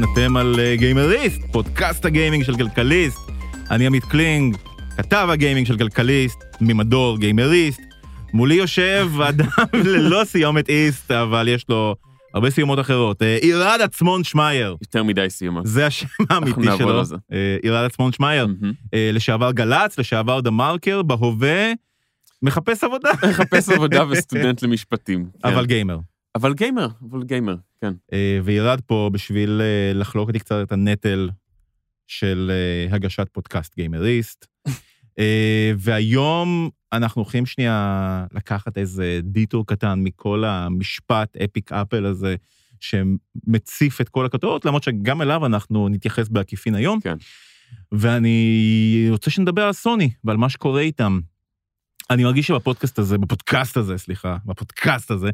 אהלן, אתם על אה, גיימריסט, פודקאסט הגיימינג של כלכליסט. אני עמית קלינג, כתב הגיימינג של כלכליסט, ממדור גיימריסט. מולי יושב אדם ללא סיומת איסט, אבל יש לו הרבה סיומות אחרות. אה, עירד עצמון שמייר, יותר מדי סיומה. זה השם האמיתי שלו. אה, עירד עצמון שמייר, לשעבר גל"צ, לשעבר דה מרקר, בהווה, מחפש עבודה, מחפש עבודה וסטודנט למשפטים. כן. אבל גיימר. אבל גיימר, אבל גיימר, כן. אה, וירד פה בשביל אה, לחלוק איתי קצת את הנטל של אה, הגשת פודקאסט גיימריסט. והיום אנחנו הולכים שנייה לקחת איזה דיטור קטן מכל המשפט אפיק אפל הזה, שמציף את כל הכותרות, למרות שגם אליו אנחנו נתייחס בעקיפין היום. כן. ואני רוצה שנדבר על סוני ועל מה שקורה איתם. אני מרגיש שבפודקאסט הזה, בפודקאסט הזה, סליחה, בפודקאסט הזה,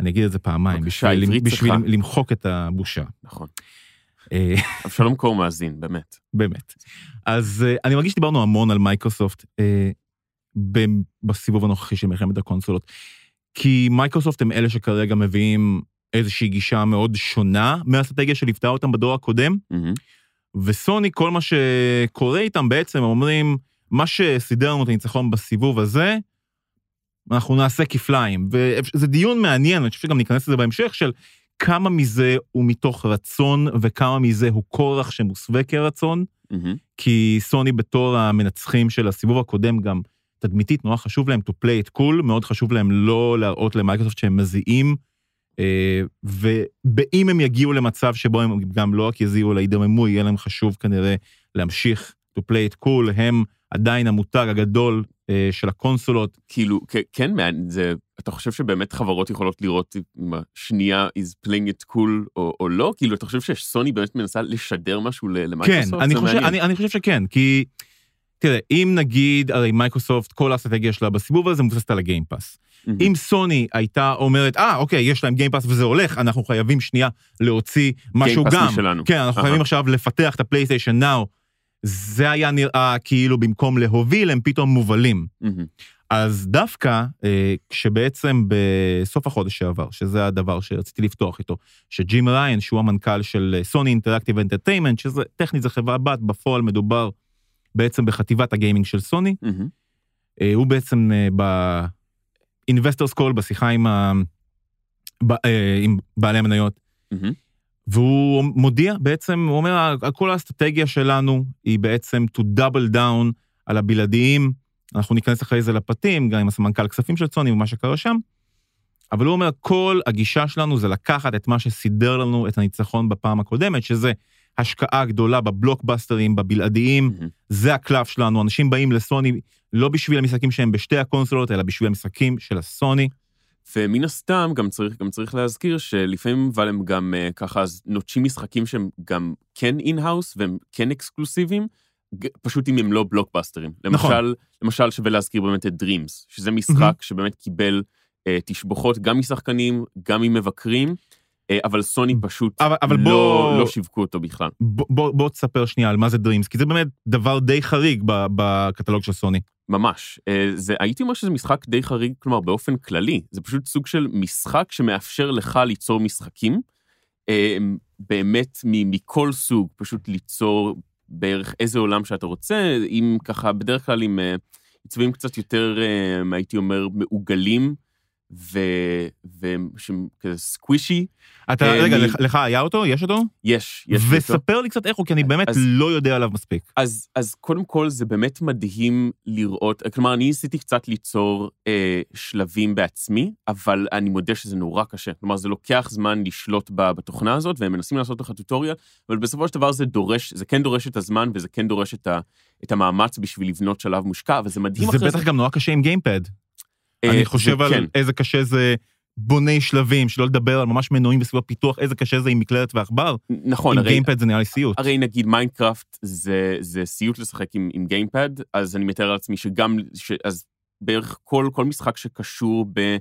אני אגיד את זה פעמיים, בשביל, בשביל. למחוק את הבושה. נכון. אה, אבשלום קור מאזין, באמת. באמת. אז אה, אני מרגיש שדיברנו המון על מייקרוסופט אה, בסיבוב הנוכחי של מלחמת הקונסולות, כי מייקרוסופט הם אלה שכרגע מביאים איזושהי גישה מאוד שונה מהאסטרטגיה שליוותה אותם בדור הקודם. וסוני, כל מה שקורה איתם בעצם, הם אומרים, מה שסידר לנו את הניצחון בסיבוב הזה, אנחנו נעשה כפליים. וזה דיון מעניין, אני חושב שגם ניכנס לזה בהמשך, של כמה מזה הוא מתוך רצון וכמה מזה הוא כורח שמוסווה כרצון, מהמם. כי סוני בתור המנצחים של הסיבוב הקודם גם תדמיתית, נורא חשוב להם to play it cool, מאוד חשוב להם לא להראות למייקרוסופט שהם מזיעים, אה, ואם הם יגיעו למצב שבו הם גם לא רק יזיעו אלא ידממו, יהיה להם חשוב כנראה להמשיך to play it cool, הם עדיין המותג הגדול אה, של הקונסולות. כאילו, כן, זה, אתה חושב שבאמת חברות יכולות לראות אם השנייה is playing it cool או, או לא? כאילו, אתה חושב שסוני באמת מנסה לשדר משהו ל- כן, למייקרוסופט? אני חושב. אני, אני חושב שכן, כי תראה, אם נגיד, הרי מייקרוסופט, כל האסטרטגיה שלה בסיבוב הזה מבוססת על הגיימפאס. אהמ. אם סוני הייתה אומרת, אה, אוקיי, יש להם גיימפאס וזה הולך, אנחנו חייבים שנייה להוציא משהו גיימפאס גם. משלנו. כן, אנחנו אהה. חייבים עכשיו לפתח את ה-PlayStation Now. זה היה נראה כאילו במקום להוביל, הם פתאום מובלים. אהמ. אז דווקא, אה, כשבעצם בסוף החודש שעבר, שזה הדבר שרציתי לפתוח איתו, שג'ים ראיין, שהוא המנכ"ל של Sony Interactive Entertainment, שזה טכנית זה חברה בת, בפועל מדובר בעצם בחטיבת הגיימינג של סוני, אהמ. אה, הוא בעצם ב-investors call, בשיחה עם, ה... ב... אה, עם בעלי המניות, מהמם. והוא מודיע בעצם, הוא אומר, כל האסטרטגיה שלנו היא בעצם to double down על הבלעדיים, אנחנו ניכנס אחרי זה לפרטים, גם עם הסמנכ"ל כספים של סוני ומה שקרה שם, אבל הוא אומר, כל הגישה שלנו זה לקחת את מה שסידר לנו את הניצחון בפעם הקודמת, שזה השקעה גדולה בבלוקבאסטרים, בבלעדיים, מהמם. זה הקלף שלנו, אנשים באים לסוני לא בשביל המשחקים שהם בשתי הקונסולות, אלא בשביל המשחקים של הסוני. ומן הסתם גם צריך, גם צריך להזכיר שלפעמים אבל הם גם אה, ככה נוטשים משחקים שהם גם כן in-house והם כן אקסקלוסיביים, פשוט אם הם לא בלוקבאסטרים. נכון. למשל, למשל שווה להזכיר באמת את Dreams, שזה משחק שבאמת קיבל uh, תשבחות גם משחקנים, גם ממבקרים, אה, אבל סוני פשוט אבל- אבל לא, בוא- לא שיווקו אותו בכלל. בוא, בוא, בוא תספר שנייה על מה זה Dreams, כי זה באמת דבר די חריג בקטלוג של סוני. ממש. אה, זה, הייתי אומר שזה משחק די חריג, כלומר, באופן כללי. זה פשוט סוג של משחק שמאפשר לך ליצור משחקים, אה, באמת מכל סוג, פשוט ליצור בערך איזה עולם שאתה רוצה, עם ככה, בדרך כלל עם אה, עיצובים קצת יותר, הייתי אומר, מעוגלים, ושהם כזה סקווישי. אתה, אה, רגע, לך, היה אותו? יש אותו? יש, יש. אותו. וספר לי קצת איך הוא, כי אני באמת אז- לא יודע עליו מספיק. אז, אז קודם כל זה באמת מדהים לראות, כלומר, אני ניסיתי קצת ליצור אה, שלבים בעצמי, אבל אני מודה שזה נורא קשה. כלומר, זה לוקח זמן לשלוט ב- בתוכנה הזאת, והם מנסים לעשות לך טוטוריאל, אבל בסופו של דבר זה דורש, זה כן דורש את הזמן, וזה כן דורש את, ה, את המאמץ בשביל לבנות שלב מושקע, אבל זה מדהים זה הרי בטח גם נורא קשה עם gamepad. אה, אני חושב על כן. איזה קשה זה בוני שלבים, שלא לדבר על ממש מנועים בסביבות פיתוח, איזה קשה זה עם מקלדת ועכבר. נכון, עם הרי, gamepad זה נראה לי סיוט. הרי נגיד מיינקראפט זה, זה סיוט לשחק עם, עם gamepad, אז אני מתאר לעצמי שגם, ש, אז בערך כל, כל משחק שקשור ב,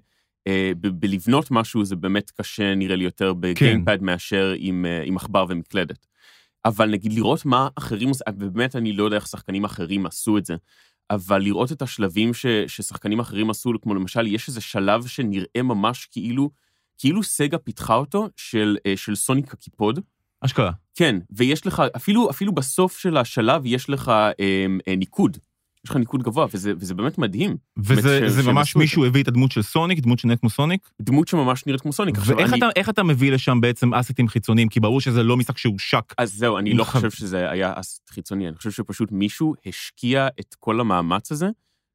אה, ב, בלבנות משהו, זה באמת קשה נראה לי יותר ב-gamepad כן. מאשר עם, אה, עם עכבר ומקלדת. אבל נגיד לראות מה אחרים עושים, ובאמת אני לא יודע איך שחקנים אחרים עשו את זה, אבל לראות את השלבים ש, ששחקנים אחרים עשו, כמו למשל, יש איזה שלב שנראה ממש כאילו, כאילו סגה פיתחה אותו, של, אה, של סוניק הקיפוד, אשכרה. כן, ויש לך, אפילו, אפילו בסוף של השלב יש לך אה, אה, ניקוד. יש לך ניקוד גבוה, וזה, וזה באמת מדהים. וזה ש- ממש מישהו הביא את הדמות של סוניק, דמות שנראית כמו סוניק, דמות שממש נראית כמו סוניק. ואיך אני- אתה, איך אתה מביא לשם בעצם אסטים חיצוניים? כי ברור שזה לא משחק שהושק. אז זהו, אני לא ח- חושב שזה היה אסט חיצוני, אני חושב שפשוט מישהו השקיע את כל המאמץ הזה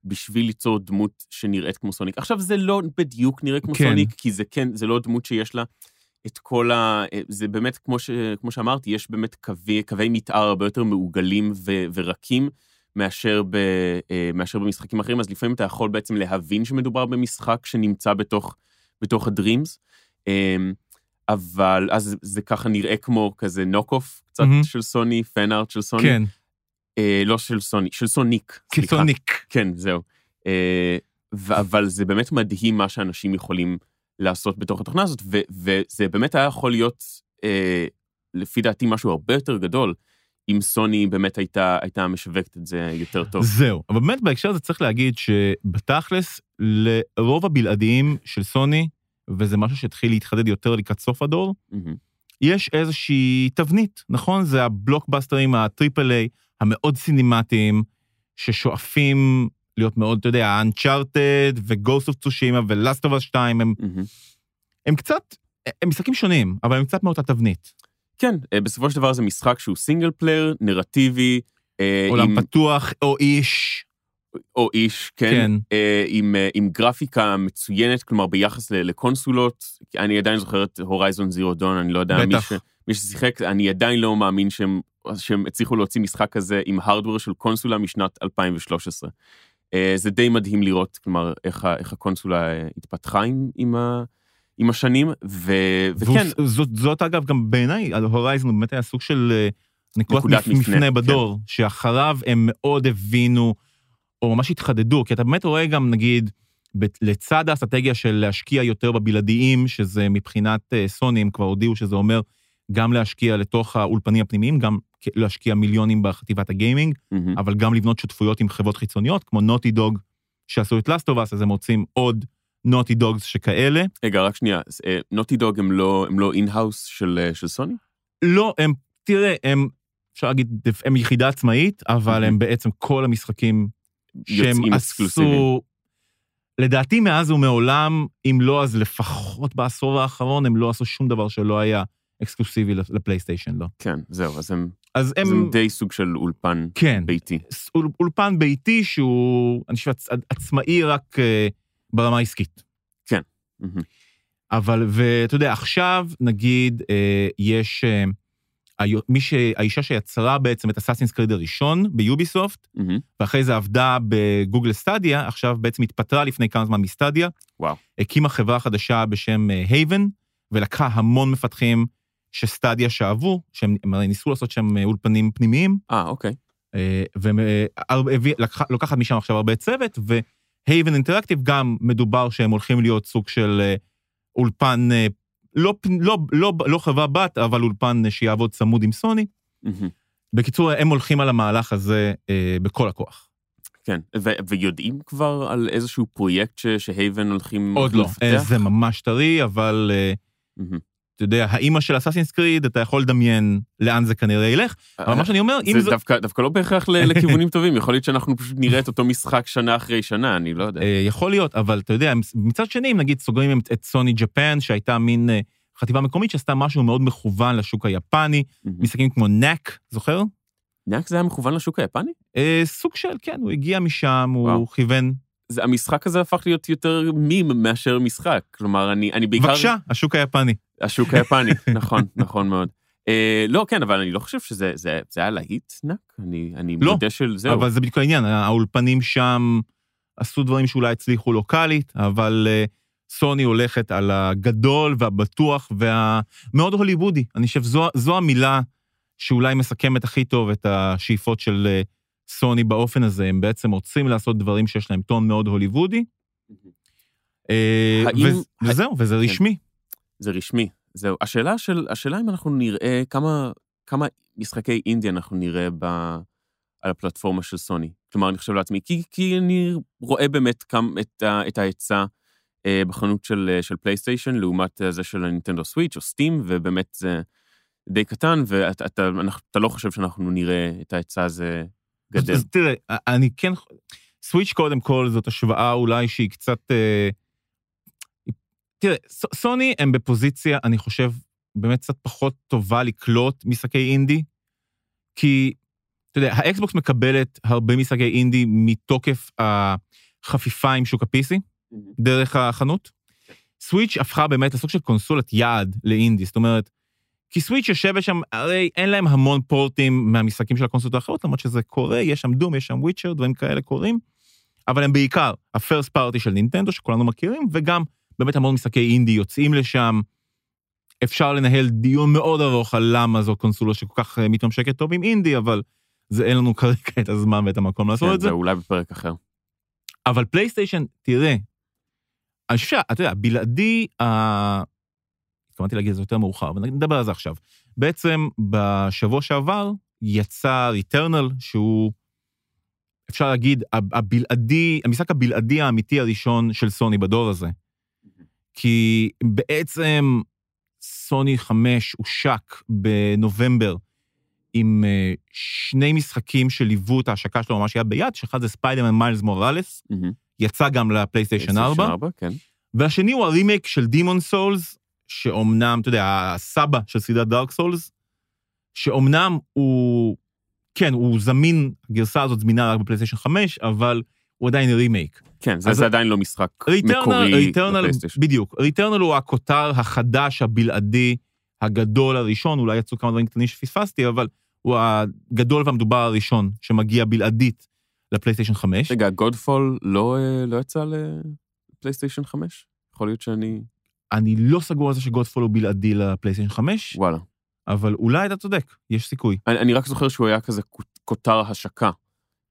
בשביל ליצור דמות שנראית כמו סוניק. עכשיו, זה לא בדיוק נראה כמו כן. סוניק, כי זה כן, זה לא דמות שיש לה את כל ה... זה באמת, כמו, ש... כמו שאמרתי, יש באמת קווי, קווי מתאר הרבה יותר מעוגלים ו... ורקים. מאשר, ב, אה, מאשר במשחקים אחרים, אז לפעמים אתה יכול בעצם להבין שמדובר במשחק שנמצא בתוך, בתוך הדרימס, אמ, אבל אז זה ככה נראה כמו כזה knock-off קצת אהמ. של סוני, fan art של סוני. כן, אה, לא של סוני, של סוניק. סליחה. כסוניק. כן, זהו. אה, ו- אבל זה באמת מדהים מה שאנשים יכולים לעשות בתוך התוכנה הזאת, ו- וזה באמת היה יכול להיות, אה, לפי דעתי, משהו הרבה יותר גדול, אם סוני באמת הייתה, הייתה משווקת את זה יותר טוב. זהו, אבל באמת בהקשר הזה צריך להגיד שבתכלס, לרוב הבלעדיים של סוני, וזה משהו שהתחיל להתחדד יותר לקראת סוף הדור, אהמ. יש איזושהי תבנית, נכון? זה הבלוקבאסטרים ה-triple A, המאוד סינמטיים, ששואפים להיות מאוד, אתה יודע, Uncharted ו-Ghost of Tsushima ו-Last of Us 2, הם, אהמ. הם קצת, הם משחקים שונים, אבל הם קצת מאותה תבנית. כן, אה, בסופו של דבר זה משחק שהוא single player, נרטיבי, אה, עם- עולם פתוח, או איש, או איש, כן, כן. אה, עם, אה, עם גרפיקה מצוינת, כלומר ביחס ל- לקונסולות, אני עדיין זוכר את הורייזון זירו דון, אני לא יודע, מי. ש, מי ששיחק, אני עדיין לא מאמין שהם, שהם הצליחו להוציא משחק כזה עם הארדוור של קונסולה משנת 2013. אה, זה די מדהים לראות, כלומר, איך, איך הקונסולה התפתחה עם, עם, ה, עם השנים, ו, וכן, זאת, זאת אגב גם בעיניי, על הורייזן הוא באמת היה סוג של אה, נקודת נקודת מפ- מפנה, מפנה כן. בדור, שאחריו הם מאוד הבינו, או ממש התחדדו, כי אתה באמת רואה גם, נגיד, ב- לצד האסטרטגיה של להשקיע יותר בבלעדיים, שזה מבחינת אה, סוני, הם כבר הודיעו שזה אומר גם להשקיע לתוך האולפנים הפנימיים, גם להשקיע מיליונים בחטיבת הגיימינג, מהמם. אבל גם לבנות שותפויות עם חברות חיצוניות, כמו נוטי דוג, שעשו את לאסטובס, אז הם רוצים עוד נוטי דוגס שכאלה. רגע, רק שנייה, Naughty Dog הם לא, הם לא in-house של, אה, של סוני? לא, הם, תראה, הם, אפשר להגיד, הם יחידה עצמאית, אבל הם בעצם כל המשחקים שהם. עשו, לדעתי מאז ומעולם, אם לא, אז לפחות בעשור האחרון, הם לא עשו שום דבר שלא היה אקסקלוסיבי לפלייסטיישן, לא. כן, זהו, אז הם, אז אז הם, הם די סוג של אולפן כן, ביתי. אול- אולפן ביתי שהוא, אני חושב, עצ- עצמאי רק אה, ברמה העסקית. מהמם. אבל, ואתה יודע, עכשיו, נגיד, אה, יש... אה, מי ש... האישה שיצרה בעצם את אסאסינס קריד הראשון ביוביסופט, מהמם. ואחרי זה עבדה בגוגל סטדיה, עכשיו בעצם התפטרה לפני כמה זמן מסטדיה. וואו. הקימה חברה חדשה בשם הייבן, ולקחה המון מפתחים שסטדיה שאבו, שהם ניסו לעשות שם אה, אולפנים פנימיים, אה, אוקיי. ולוקחת משם עכשיו הרבה צוות, והייבן אינטראקטיב גם מדובר שהם הולכים להיות סוג של אה, אולפן, אה, לא, לא, לא, לא חברה בת, אבל אולפן אה, שיעבוד צמוד עם סוני. מהמם. בקיצור, הם הולכים על המהלך הזה אה, בכל הכוח. כן, ו- ויודעים כבר על איזשהו פרויקט ש- שהייבן הולכים עוד לא, לפתח? אה, זה ממש טרי, אבל אה, מהמם. אתה יודע, האימא של אסאסינס קריד, אתה יכול לדמיין לאן זה כנראה ילך, אבל מה שאני אומר, אם זה זו... דווקא, דווקא לא בהכרח לכיוונים טובים, יכול להיות שאנחנו פשוט נראה את אותו משחק שנה אחרי שנה, אני לא יודע. אה, יכול להיות, אבל אתה יודע, מצד שני, אם נגיד סוגרים את- את סוני ג'פן, שהייתה מין אה, חטיבה מקומית שעשתה משהו מאוד מכוון לשוק היפני. משחקים כמו נאק, זוכר? נאק זה היה מכוון לשוק היפני? אה, סוג של, כן, הוא הגיע משם, הוא. כיוון. זה, המשחק הזה הפך להיות יותר מים מאשר משחק. כלומר, אני, אני בעיקר... בבקשה, השוק היפני. השוק היפני, נכון, נכון מאוד. אה, לא, כן, אבל אני לא חושב שזה זה, זה היה להיט נאק, אני, אני לא, מודה של זהו. אבל זה בדיוק העניין, האולפנים שם עשו דברים שאולי הצליחו לוקאלית, אבל אה, סוני הולכת על הגדול והבטוח והמאוד הוליוודי. אני חושב זו, זו המילה שאולי מסכמת הכי טוב את השאיפות של אה, סוני באופן הזה. הם בעצם רוצים לעשות דברים שיש להם טון מאוד הוליוודי. אה, וזהו, וזה כן. רשמי. זה רשמי, זהו. השאלה של, השאלה אם אנחנו נראה כמה, כמה משחקי אינדי אנחנו נראה ב, על הפלטפורמה של סוני. כלומר, אני חושב לעצמי, כי, כי אני רואה באמת כמה, את, את ההיצע אה, בחנות של, אה, של פלייסטיישן, לעומת אה, זה של הנינטנדו סוויץ' או סטים, ובאמת זה, די קטן, ואתה אתה, אתה לא חושב שאנחנו נראה את ההיצע הזה גדל. אז תראה, אני כן... סוויץ' קודם כל זאת השוואה אולי שהיא קצת... אה, תראה, סוני הם בפוזיציה, אני חושב, באמת קצת פחות טובה לקלוט משחקי אינדי, כי, אתה יודע, האקסבוקס מקבלת הרבה משחקי אינדי מתוקף החפיפה עם שוק ה-PC, דרך החנות. סוויץ' הפכה באמת לסוג של קונסולת יעד לאינדי, זאת אומרת, כי סוויץ' יושבת שם, הרי אין להם המון פורטים מהמשחקים של הקונסולות האחרות, למרות שזה קורה, יש שם דום, יש שם וויצ'ר, דברים כאלה קורים, אבל הם בעיקר הפרסט פארטי של נינטנדו, שכולנו מכירים, וגם באמת המון משחקי אינדי יוצאים לשם. אפשר לנהל דיון מאוד ארוך על למה זו קונסולה שכל כך אה, מתממשקת טוב עם אינדי, אבל זה אין לנו כרגע את הזמן ואת המקום לעשות כן, את זה. זה אולי בפרק אחר. אבל פלייסטיישן, תראה, אני חושב שאתה יודע, בלעדי, התכוונתי להגיד את זה יותר מאוחר, אבל נדבר על זה עכשיו. בעצם בשבוע שעבר יצא Returnal, שהוא, אפשר להגיד, הבלעדי, המשחק הבלעדי האמיתי הראשון של סוני בדור הזה. כי בעצם סוני 5 הושק בנובמבר עם אה, שני משחקים שליוו את ההשקה שלו ממש יד ביד, שאחד זה Spider-Man Miles Morales. יצא גם לפלייסטיישן 4, כן. והשני הוא הרימייק של Demon's Souls, שאומנם, אתה יודע, הסבא של סדרת Dark Souls, שאומנם הוא, כן, הוא זמין, הגרסה הזאת זמינה רק בפלייסטיישן 5, אבל הוא עדיין רימייק. כן, זה אז- זה עדיין לא משחק מקורי Returnal, לפלייסטיישן. בדיוק, Returnal הוא הכותר החדש, הבלעדי, הגדול הראשון, אולי יצאו כמה דברים קטנים שפספסתי, אבל הוא הגדול והמדובר הראשון שמגיע בלעדית לפלייסטיישן 5. רגע, Godfall לא אה, לא יצא לפלייסטיישן 5? יכול להיות שאני... אני לא סגור על זה שגודפול הוא בלעדי לפלייסטיישן 5, וואלה. אבל אולי אתה צודק, יש סיכוי. אני, אני רק זוכר שהוא היה כזה כותר השקה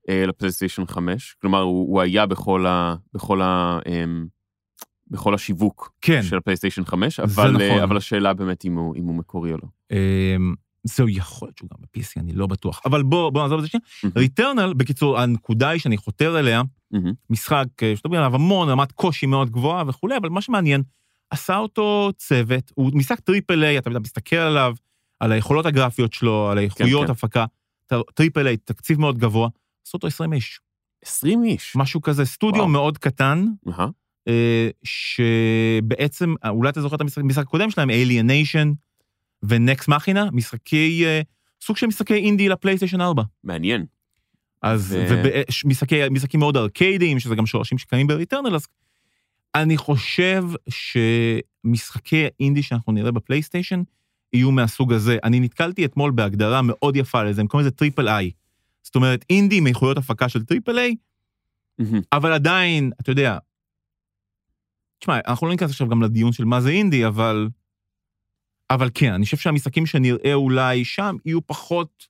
אה, לפלייסטיישן 5, כלומר הוא, הוא היה בכל, ה, בכל, ה, אה, בכל השיווק כן, של הפלייסטיישן 5, זה אבל, נכון. אה, אבל השאלה באמת אם הוא, אם הוא מקורי או לא. אמ, זהו, יכול להיות שהוא גם ב-PC, אני לא בטוח. אבל בוא, בוא נעזוב את זה שנייה. ריטרנל, בקיצור, הנקודה היא שאני חותר אליה, מהמם. משחק אה, שתדבר עליו המון, רמת קושי מאוד גבוהה וכולי, אבל מה שמעניין, עשה אותו צוות, הוא משחק triple A, אתה מסתכל עליו, על היכולות הגרפיות שלו, על האיכויות כן. הפקה, triple A, תקציב מאוד גבוה, עשו אותו 20 איש, 20 איש. משהו כזה, סטודיו וואו. מאוד קטן. אה, שבעצם, אה, אולי אתה זוכר את המשחק הקודם שלהם, Alienation ו Nex Machina, משחקי, אה, סוג של משחקי אינדי לפלייסטיישן 4. מעניין. אז, ו- ומשחקי משחקים מאוד ארקיידיים, שזה גם שורשים שקיימים ב Returnal, אז אני חושב שמשחקי אינדי שאנחנו נראה בפלייסטיישן יהיו מהסוג הזה. אני נתקלתי אתמול בהגדרה מאוד יפה לזה, הם קוראים לזה triple I. זאת אומרת, אינדי עם איכויות הפקה של triple A. אבל עדיין, אתה יודע, תשמע, אנחנו לא ניכנס עכשיו גם לדיון של מה זה אינדי, אבל... אבל כן, אני חושב שהמשחקים שנראה אולי שם יהיו פחות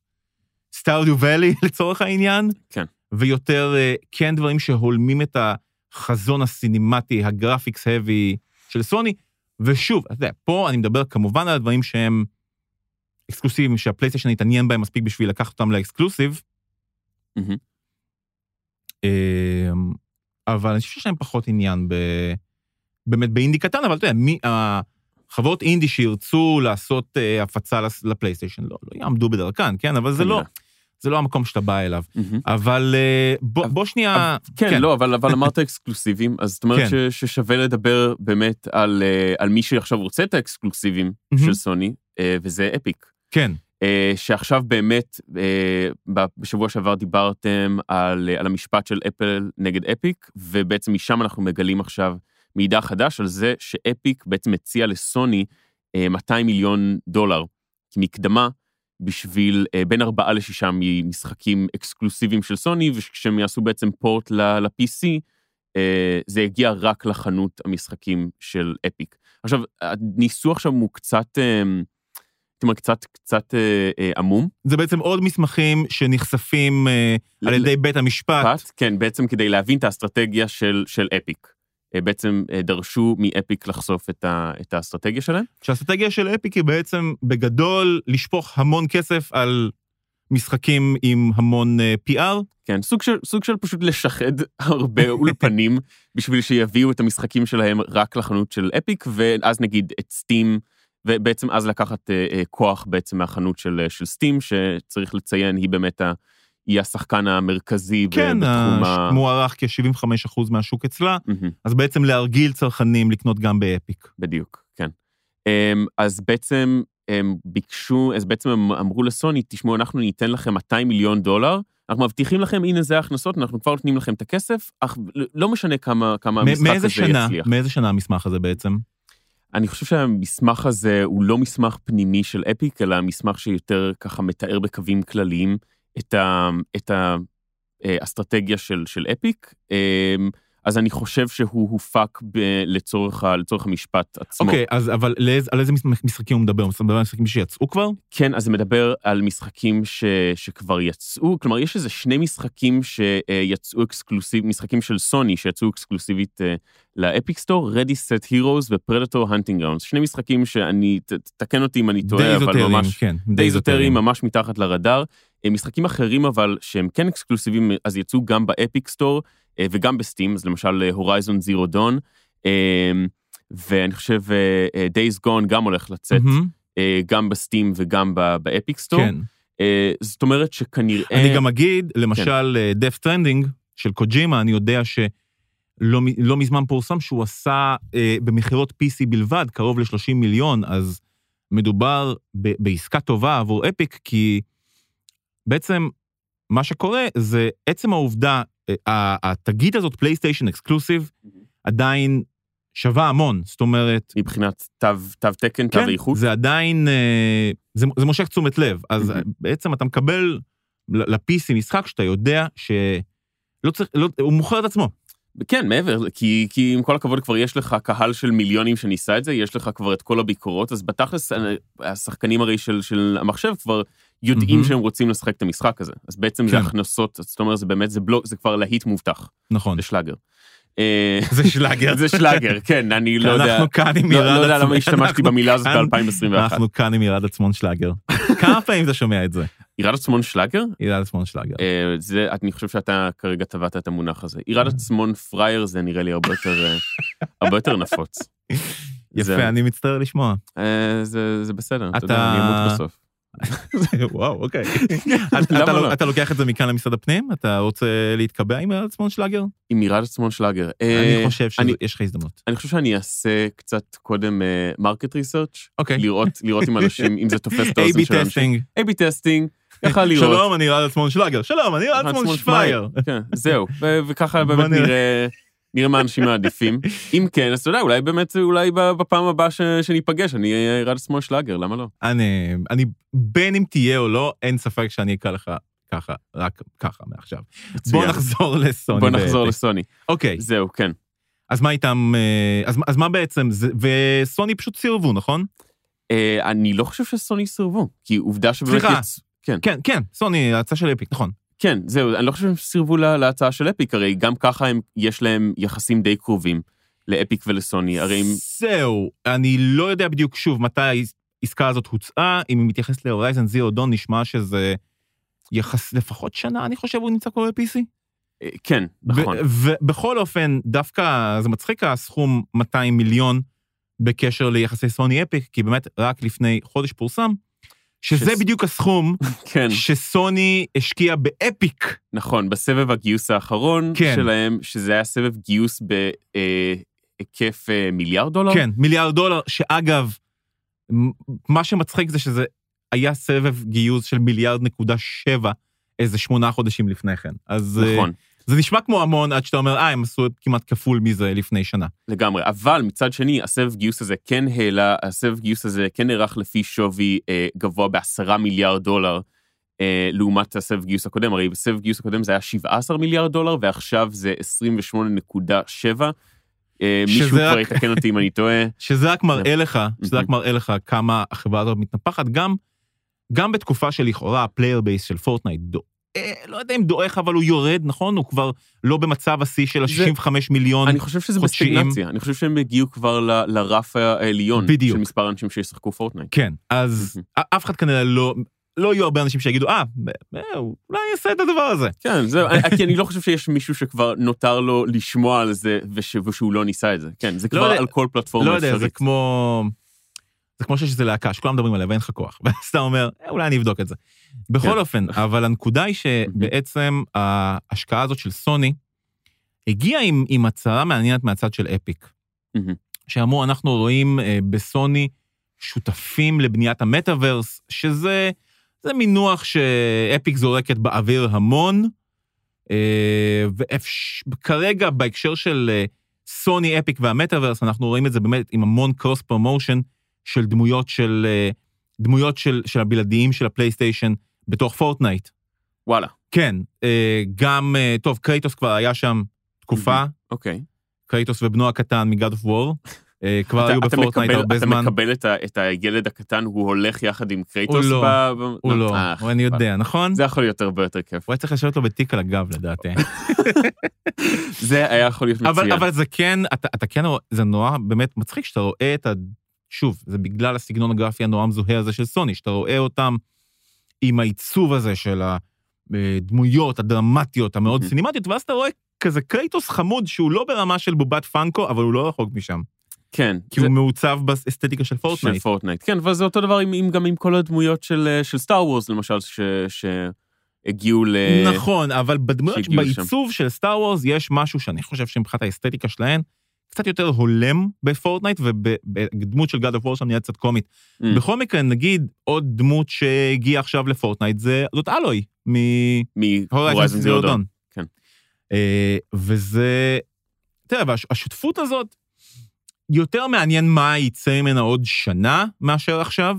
Stardew Valley לצורך העניין. כן. ויותר אה, כן דברים שהולמים את החזון הסינימטי, ה graphics heavy של סוני. ושוב, אתה יודע, פה אני מדבר כמובן על הדברים שהם אקסקלוסיביים, שהפלייסטיישן התעניין בהם מספיק בשביל לקחת אותם ל exclusive. אמ, אבל אני חושב שיש להם פחות עניין ב... באמת באינדי קטן, אבל אתה יודע, מי, החברות אינדי שירצו לעשות אה, הפצה לפלייסטיישן, לא, לא יעמדו בדרכן, כן? אבל זה לא. זה לא המקום שאתה בא אליו. אבל אה, בוא, אבל- בוא שנייה... כן, לא, אבל, אבל אמרת אקסקלוסיבים, אז זאת אומרת כן. ששווה לדבר באמת על, אה, על מי שעכשיו רוצה את האקסקלוסיבים. של סוני, אה, וזה אפיק. כן, שעכשיו באמת, בשבוע שעבר דיברתם על, על המשפט של אפל נגד אפיק, ובעצם משם אנחנו מגלים עכשיו מידע חדש על זה שאפיק בעצם הציע לסוני אה, 200 מיליון דולר כמקדמה בשביל אה, בין 4 ל-6 משחקים אקסקלוסיביים של סוני, וכשהם יעשו בעצם פורט ל- ל-PC, אה, זה יגיע רק לחנות המשחקים של אפיק. עכשיו, הניסוח שם הוא קצת... אה, אומר, קצת, קצת אה, אה, עמום. זה בעצם עוד מסמכים שנחשפים אה, על ידי בית המשפט. פת, כן, בעצם כדי להבין את האסטרטגיה של, של אפיק. אה, בעצם אה, דרשו מאפיק לחשוף את, ה, את האסטרטגיה שלהם. שהאסטרטגיה של אפיק היא בעצם בגדול לשפוך המון כסף על משחקים עם המון אה, PR. כן, סוג של, סוג של פשוט לשחד הרבה אולפנים בשביל שיביאו את המשחקים שלהם רק לחנות של אפיק, ואז נגיד את סטים ובעצם אז לקחת אה, אה, כוח בעצם מהחנות של, אה, של סטים, שצריך לציין, היא באמת ה... היא השחקן המרכזי כן, בתחום ה... מוערך כ-75% מהשוק אצלה, מהמם. אז בעצם להרגיל צרכנים לקנות גם באפיק. בדיוק, כן. אמ, אז בעצם הם ביקשו, אז בעצם הם אמרו לסוני, תשמעו, אנחנו ניתן לכם 200 מיליון דולר, אנחנו מבטיחים לכם, הנה זה ההכנסות, אנחנו כבר נותנים לכם את הכסף, אך לא משנה כמה, כמה המשחק הזה שנה? יצליח. מאיזה שנה המסמך הזה בעצם? אני חושב שהמסמך הזה הוא לא מסמך פנימי של אפיק, אלא מסמך שיותר ככה מתאר בקווים כלליים את, ה, את האסטרטגיה של, של אפיק. אמ, אז אני חושב שהוא הופק ב, לצורך, ה- לצורך המשפט עצמו. אוקיי, אז אבל לאיז- על איזה מש- משחקים הוא מדבר? הוא מדבר על משחקים שיצאו כבר? כן, אז זה מדבר על משחקים ש, שכבר יצאו, כלומר, יש איזה שני משחקים שיצאו exclusive, משחקים של סוני שיצאו אקסקלוסיבית אה, ל Epic Store, Ready Set Heroes ו-Predator Hunting Grounds. שני משחקים שאני, ת- תקן אותי אם אני די טועה, אבל איזוטריים, ממש... כן. די איזוטריים, ממש מתחת לרדאר. אה, משחקים אחרים אבל שהם כן אקסקלוסיביים, אז יצאו גם ב Epic Store אה, וגם ב Steam, אז למשל Horizon Zero Dawn, ואני חושב אה, Days Gone גם הולך לצאת אה, גם ב Steam וגם ב Epic Store. כן. אה, זאת אומרת שכנראה... אני גם אגיד, כן. למשל, Death Stranding של קוג'ימה, אני יודע שלא מ- לא מזמן פורסם שהוא עשה אה, במכירות PC בלבד קרוב ל-30 מיליון, אז מדובר ב- בעסקה טובה עבור Epic, כי בעצם מה שקורה זה עצם העובדה, אה, התגית הזאת, פלייסטיישן אקסקלוסיב, עדיין שווה המון, זאת אומרת, מבחינת תו, תו תקן, תו כן, איכות. זה עדיין, אה, זה, זה מושך תשומת לב. אז. בעצם אתה מקבל ל-PC משחק שאתה יודע שלא צריך, לא, הוא מוכר את עצמו. כן, מעבר, כי, כי עם כל הכבוד כבר יש לך קהל של מיליונים שניסה את זה, יש לך כבר את כל הביקורות, אז בתכלס אה, השחקנים הרי של, של המחשב כבר יודעים מהמם. שהם רוצים לשחק את המשחק הזה. אז בעצם זה כן. הכנסות, זאת אומרת, זה באמת, זה בלוק, זה כבר להיט מובטח, נכון. זה שלאגר. אה, זה שלאגר. זה שלאגר, כן, אני לא יודע, אנחנו כאן עם לא, ירד לא יודע עצמון. למה השתמשתי במילה הזאת כאן- ב-2021. אנחנו כאן עם ירד עצמון שלאגר. כמה פעמים אתה שומע את זה? ירד עצמון שלאגר? ירד עצמון שלאגר. אה, זה, אני חושב שאתה כרגע טבעת את המונח הזה. ירד עצמון פראייר זה נראה לי הרבה יותר, אה, הרבה יותר נפוץ. זה- יפה, אני מצטער לשמוע. זה, זה בסדר, אתה יודע, אני אמות בסוף. וואו, אוקיי. אתה- לא? אתה לוקח את זה מכאן למשרד הפנים? אתה רוצה להתקבע עם ירד עצמון שלאגר? עם ירד עצמון שלאגר. אה, אני חושב אני- שיש לך הזדמנות. אני חושב שאני אעשה קצת קודם market research, אוקיי. לראות לראות אם אנשים, אם זה תופס את האוזן של אנשים. A-B testing, יכל לראות. שלום, אני ירד עצמון שלאגר. שלום, אני ירד עצמון שפייר. כן, זהו, וככה באמת נראה. נראה... מה אנשים מעדיפים. אם כן, אז אתה יודע, אולי באמת, אולי בפעם הבאה ש- שניפגש, אני אהיה ירד עצמון שלאגר, למה לא? אני, אני, בין אם תהיה או לא, אין ספק שאני אקרא לך ככה, רק ככה מעכשיו. בוא. נחזור לסוני. בוא נחזור. לסוני. אוקיי, זהו, כן. אז מה איתם, אה, אז, אז מה בעצם, זה, וסוני פשוט סירבו, נכון? אה, אני לא חושב שסוני סירבו, כי עובדה שבאמת... סליחה. יצ- כן, כן, כן, סוני, ההצעה של אפיק, נכון. כן, זהו, אני לא חושב שהם סירבו לה- להצעה של אפיק, הרי גם ככה הם, יש להם יחסים די קרובים לאפיק ולסוני, הרי הם... זהו, אני לא יודע בדיוק שוב מתי העסקה הזאת הוצאה, אם היא מתייחסת להורייזן זירו דון, נשמע שזה יחס, לפחות שנה, אני חושב, הוא נמצא כבר ב-PC. אה, כן, נכון. ובכל אופן, דווקא זה מצחיק הסכום 200 מיליון בקשר ליחסי סוני אפיק, כי באמת רק לפני חודש פורסם, שזה שס- בדיוק הסכום כן, שסוני השקיעה באפיק. נכון, בסבב הגיוס האחרון כן. שלהם, שזה היה סבב גיוס בהיקף אה, מיליארד דולר? כן, מיליארד דולר, שאגב, מה שמצחיק זה שזה היה סבב גיוס של מיליארד נקודה שבע איזה שמונה חודשים לפני כן. אז אה, נכון, זה נשמע כמו המון עד שאתה אומר, אה, הם עשו כמעט כפול מזה לפני שנה. לגמרי. אבל מצד שני, הסבב גיוס הזה כן העלה, הסבב גיוס הזה כן נערך לפי שווי אה, גבוה בעשרה מיליארד דולר. אה, לעומת הסבב גיוס הקודם, הרי בסבב גיוס הקודם זה היה 17 מיליארד דולר, ועכשיו זה 28.7. אה, מישהו כבר רק- יתקן אותי אם אני טועה. שזה רק מראה לך, שזה רק. מראה לך כמה החברה הזאת מתנפחת, גם, גם בתקופה שלכאורה ה player base של Fortnite לא יודע אם דועך, אבל הוא יורד, נכון? הוא כבר לא במצב השיא של ה-65 מיליון. אני חושב שזה חודשיים. בסטגנציה, אני חושב שהם הגיעו כבר ל- לרף העליון. בדיוק. של מספר האנשים שישחקו Fortnite. כן, אז אף אחד כנראה לא, לא יהיו הרבה אנשים שיגידו, אה, אה, אולי יעשה את הדבר הזה. כן, זהו, אני- כי אני לא חושב שיש מישהו שכבר נותר לו לשמוע על זה וש- ושהוא לא ניסה את זה. כן, זה כבר יודע- על כל פלטפורמה לא יודע, זה אפשרית. כמו... זה כמו שיש איזה להקה שכולם מדברים עליה ואין לך כוח, ואז אתה אומר, "אה, אולי אני אבדוק את זה. בכל כן. אופן, אבל הנקודה היא שבעצם ההשקעה הזאת של סוני הגיעה עם, עם הצהרה מעניינת מהצד של אפיק. שאמרו, אנחנו רואים אה, בסוני שותפים לבניית המטאוורס, שזה זה מינוח ש Epic זורקת באוויר המון, אה, וכרגע בהקשר של אה, סוני, Epic והמטאוורס, אנחנו רואים את זה באמת עם המון cross promotion של דמויות של, דמויות של, של הבלעדיים של הפלייסטיישן בתוך Fortnite. וואלה, כן, אה, גם, אה, טוב, Kratos כבר היה שם תקופה, אוקיי. Kratos ובנו הקטן מ-God of War, אה, כבר אתה- היו אתה ב Fortnite הרבה אתה זמן. מקבל את הילד הקטן, הוא הולך יחד עם Kratos? הוא לא, הוא לא, אני יודע, נכון? זה יכול להיות הרבה יותר כיף. הוא היה צריך לשבת לו בתיק על הגב לדעתי. זה היה יכול להיות מצוין. אבל זה כן, אתה, אתה כן רואה, זה נורא באמת מצחיק שאתה רואה את. שוב, זה בגלל הסגנון הגרפי הנורא מזוהה הזה של סוני, שאתה רואה אותם עם העיצוב הזה של הדמויות הדרמטיות המאוד Mhm. סינימטיות, ואז אתה רואה כזה Kratos חמוד שהוא לא ברמה של בובת Funko, אבל הוא לא רחוק משם. כן. כי זה- הוא מעוצב באסתטיקה של של פורטנייט. פורטנייט. כן, אבל זה אותו דבר עם, עם, גם עם כל הדמויות של, אה, של Star Wars, למשל, ש, שהגיעו ל... נכון, אבל בדמויות. בעיצוב של Star Wars יש משהו שאני חושב שמבחינת האסתטיקה שלהן, קצת יותר הולם ב Fortnite, ובדמות של God of War שם נהיה קצת קומית. Mm. בכל מקרה, נגיד עוד דמות שהגיעה עכשיו לפורטנייט, זה, זאת אלוי, מהורייזן מ-Horizon זירו. דון. כן. אה, וזה, תראה, והשותפות הזאת, יותר מעניין מה יצא ממנה עוד שנה מאשר עכשיו.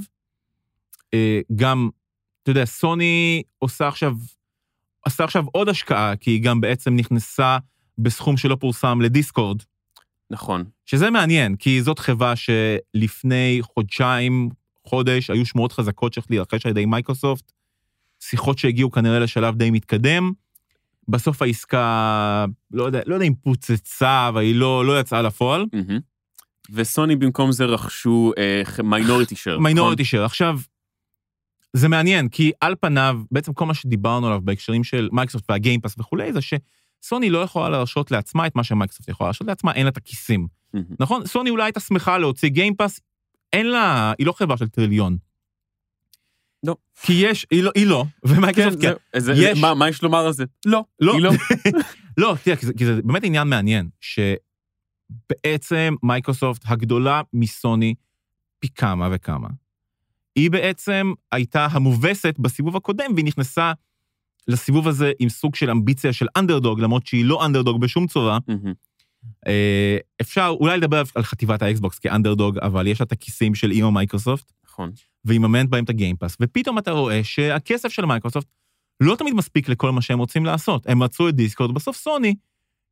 אה, גם, אתה יודע, סוני עושה עכשיו, עשה עכשיו עוד השקעה, כי היא גם בעצם נכנסה בסכום שלא פורסם לדיסקורד, נכון. שזה מעניין, כי זאת חברה שלפני חודשיים, חודש, היו שמועות חזקות שהולכת להירכש על ידי מייקרוסופט, שיחות שהגיעו כנראה לשלב די מתקדם. בסוף העסקה, לא יודע, לא יודע אם פוצצה, אבל היא לא, לא יצאה לפועל. מהמם. וסוני במקום זה רכשו minority share. minority share. עכשיו, זה מעניין, כי על פניו, בעצם כל מה שדיברנו עליו בהקשרים של מייקרוסופט וה Game Pass וכולי, זה שסוני לא יכולה להרשות לעצמה את מה שמייקרוסופט יכולה להרשות לעצמה, אין לה את הכיסים. נכון? סוני אולי הייתה שמחה להוציא Game Pass, אין לה, היא לא חברה של טריליון. לא. כי יש, היא לא, היא לא, כן, ומייקרוסופט כן. זה, זה, יש- מה, מה יש לומר על זה? לא, לא, לא. לא, תראה, כי זה, כי זה באמת עניין מעניין, שבעצם מייקרוסופט הגדולה מסוני פי כמה וכמה. היא בעצם הייתה המובסת בסיבוב הקודם, והיא נכנסה לסיבוב הזה עם סוג של אמביציה של אנדרדוג, למרות שהיא לא אנדרדוג בשום צורה. אה, אפשר אולי לדבר על חטיבת האקסבוקס כאנדרדוג, אבל יש לה את הכיסים של אימא מייקרוסופט, נכון. והיא מממנת בהם את ה Game Pass, ופתאום אתה רואה שהכסף של מייקרוסופט לא תמיד מספיק לכל מה שהם רוצים לעשות. הם מצאו את דיסקורד, בסוף סוני,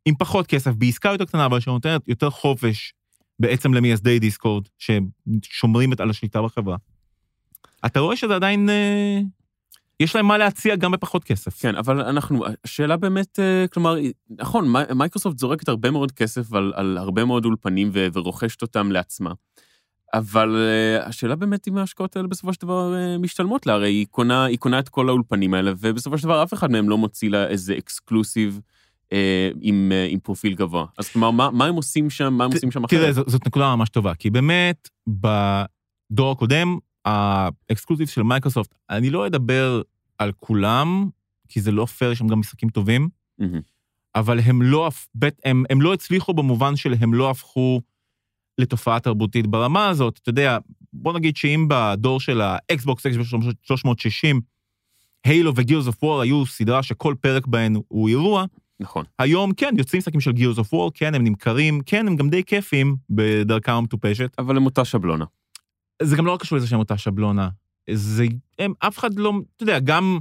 עם פחות כסף, בעסקה יותר קטנה, אבל שנותנת יותר חופש בעצם למייסדי דיסקורד, ששומרים על השליטה בחברה. אתה רואה שזה עדיין, אה, יש להם מה להציע גם בפחות כסף. כן, אבל אנחנו, השאלה באמת, אה, כלומר, נכון, מי- מייקרוסופט זורקת הרבה מאוד כסף על, על הרבה מאוד אולפנים ו, ורוכשת אותם לעצמה. אבל אה, השאלה באמת אם ההשקעות האלה בסופו של דבר אה, משתלמות לה, הרי היא קונה, היא קונה את כל האולפנים האלה, ובסופו של דבר אף אחד מהם לא מוציא לה איזה exclusive עם, עם פרופיל גבוה. אז כלומר, מה, מה הם עושים שם, מה הם עושים שם תראה, אחרת? ז- זאת נקודה ממש טובה, כי באמת, בדור הקודם, ה exclusives של מייקרוסופט, אני לא אדבר על כולם, כי זה לא פייר, יש שם גם משחקים טובים, מהמם. אבל הם לא, הם, הם לא הצליחו במובן של הם לא הפכו לתופעה תרבותית ברמה הזאת. אתה יודע, בוא נגיד שאם בדור של האקסבוקס, אקסבוקס 360, Halo ו Gears of War היו סדרה שכל פרק בהן הוא אירוע, נכון. היום כן, יוצאים משחקים של Gears of War, כן, הם נמכרים, כן, הם גם די כיפים בדרכם המטופשת. אבל הם אותה שבלונה. זה גם לא רק קשור לזה שהם אותה שבלונה. זה, הם, אף אחד לא, אתה יודע, גם